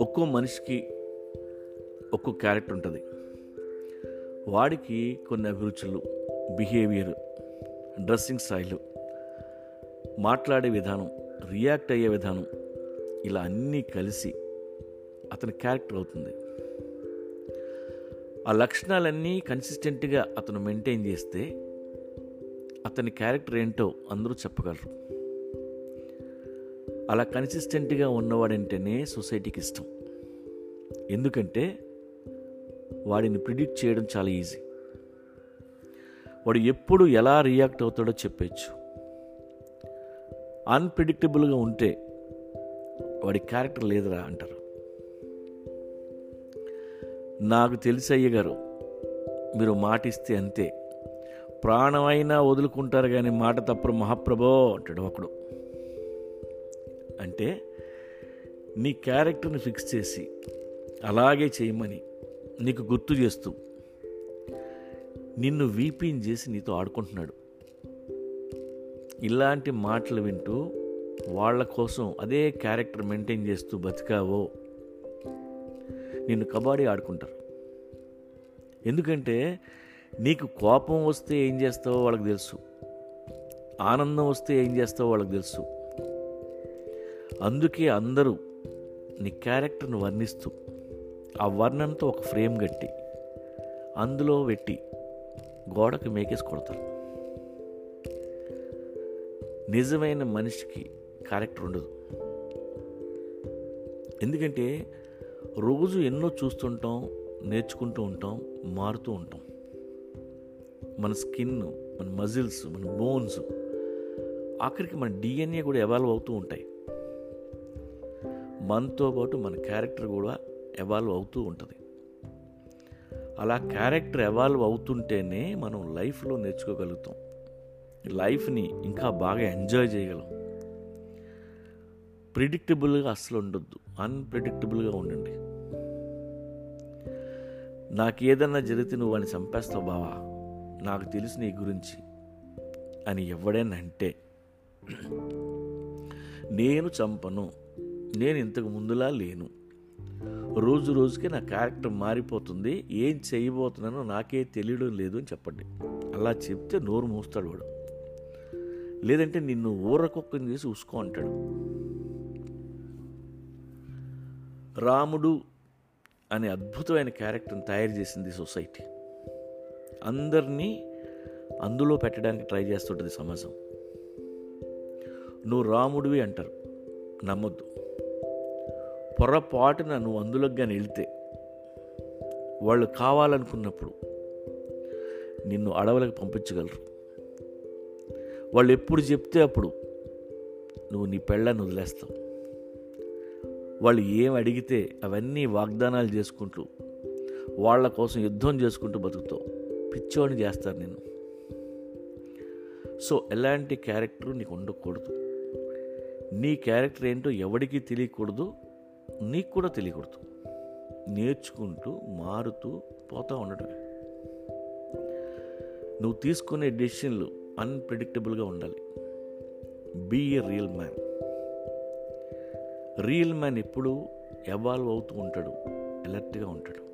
ఒక్కో మనిషికి ఒక్కో క్యారెక్టర్ ఉంటుంది. వాడికి కొన్ని అభిరుచులు బిహేవియర్ డ్రెస్సింగ్ స్టైలు మాట్లాడే విధానం రియాక్ట్ అయ్యే విధానం ఇలా అన్నీ కలిసి అతని క్యారెక్టర్ అవుతుంది. ఆ లక్షణాలన్నీ కన్సిస్టెంట్గా అతను మెయింటైన్ చేస్తే అతని క్యారెక్టర్ ఏంటో అందరూ చెప్పగలరు. అలా కన్సిస్టెంట్గా ఉన్నవాడంటేనే సొసైటీకి ఇష్టం. ఎందుకంటే వాడిని ప్రిడిక్ట్ చేయడం చాలా ఈజీ వాడు ఎప్పుడు ఎలా రియాక్ట్ అవుతాడో చెప్పచ్చు. అన్ప్రిడిక్టబుల్గా ఉంటే వాడి క్యారెక్టర్ లేదురా అంటారు. నాకు తెలిసి అయ్యగారు మీరు మాటిస్తే అంతే. ప్రాణమైనా వదులుకుంటారు కానీ మాట తప్పరు మహాప్రభో అంటాడు ఒకడు. అంటే నీ క్యారెక్టర్ని ఫిక్స్ చేసి అలాగే చేయమని నీకు గుర్తు చేస్తూ నిన్ను వీపీని చేసి నీతో ఆడుకుంటున్నాడు. ఇలాంటి మాటలు వింటూ వాళ్ళ కోసం అదే క్యారెక్టర్ మెయింటైన్ చేస్తూ బతికావో నిన్ను కబడ్డీ ఆడుకుంటారు. ఎందుకంటే నీకు కోపం వస్తే ఏం చేస్తావో వాళ్ళకి తెలుసు. ఆనందం వస్తే ఏం చేస్తావో వాళ్ళకి తెలుసు. అందుకే అందరూ నీ క్యారెక్టర్ను వర్ణిస్తూ ఆ వర్ణంతో ఒక ఫ్రేమ్ కట్టి అందులో పెట్టి గోడకు మేకేసి కొడతారు. నిజమైన మనిషికి క్యారెక్టర్ ఉండదు. ఎందుకంటే రోజు ఎన్నో చూస్తుంటాం నేర్చుకుంటూ ఉంటాం మారుతూ ఉంటాం. మన స్కిన్ మన మజిల్స్ మన బోన్స్ ఆఖరికి మన డిఎన్ఏ కూడా ఎవాల్వ్ అవుతూ ఉంటాయి. మనతో పాటు మన క్యారెక్టర్ కూడా ఎవాల్వ్ అవుతూ ఉంటుంది. అలా క్యారెక్టర్ ఎవాల్వ్ అవుతుంటేనే మనం లైఫ్లో నేర్చుకోగలుగుతాం. లైఫ్ని ఇంకా బాగా ఎంజాయ్ చేయగలం. ప్రిడిక్టబుల్గా అస్సలు ఉండొద్దు. అన్ప్రిడిక్టబుల్గా ఉండండి. నాకు ఏదన్నా జరిగితే నువ్వు అని చంపేస్తావు బావా. నాకు తెలుసు నీ గురించి అని ఎవడైనా అంటే నేను చంపను. నేను ఇంతకు ముందులా లేను. రోజు రోజుకి నా క్యారెక్టర్ మారిపోతుంది. ఏం చేయబోతున్నానో నాకే తెలియడం లేదు అని చెప్పండి. అలా చెప్తే నోరు మూస్తాడు వాడు. లేదంటే నిన్ను ఊరకొక్కని చేసి ఉసుకో అంటాడు. రాముడు అనే అద్భుతమైన క్యారెక్టర్ని తయారు చేసింది సొసైటీ. అందరినీ అందులో పెట్టడానికి ట్రై చేస్తుంటుంది సమాజం. నువ్వు రాముడివి అంటారు. నమ్మొద్దు. పొరపాటున నువ్వు అందులోకి కానీ వెళ్తే వాళ్ళు కావాలనుకున్నప్పుడు నిన్ను అడవులకు పంపించగలరు. వాళ్ళు ఎప్పుడు చెప్తే అప్పుడు నువ్వు నీ పెళ్ళని వదిలేస్తావు. వాళ్ళు ఏం అడిగితే అవన్నీ వాగ్దానాలు చేసుకుంటూ వాళ్ళ కోసం యుద్ధం చేసుకుంటూ బతుకుతావు. పిచ్చోని చేస్తారు నేను సో ఎలాంటి క్యారెక్టర్ నీకు ఉండకూడదు. నీ క్యారెక్టర్ ఏంటో ఎవడికి తెలియకూడదు. నీకు కూడా తెలియకూడదు. నేర్చుకుంటూ మారుతూ పోతూ ఉండటమే. నువ్వు తీసుకునే డెసిషన్లు అన్ప్రెడిక్టబుల్గా ఉండాలి. Be a real man. Real man ఎప్పుడూ ఎవాల్వ్ అవుతూ ఉంటాడు అలర్ట్గా ఉంటాడు.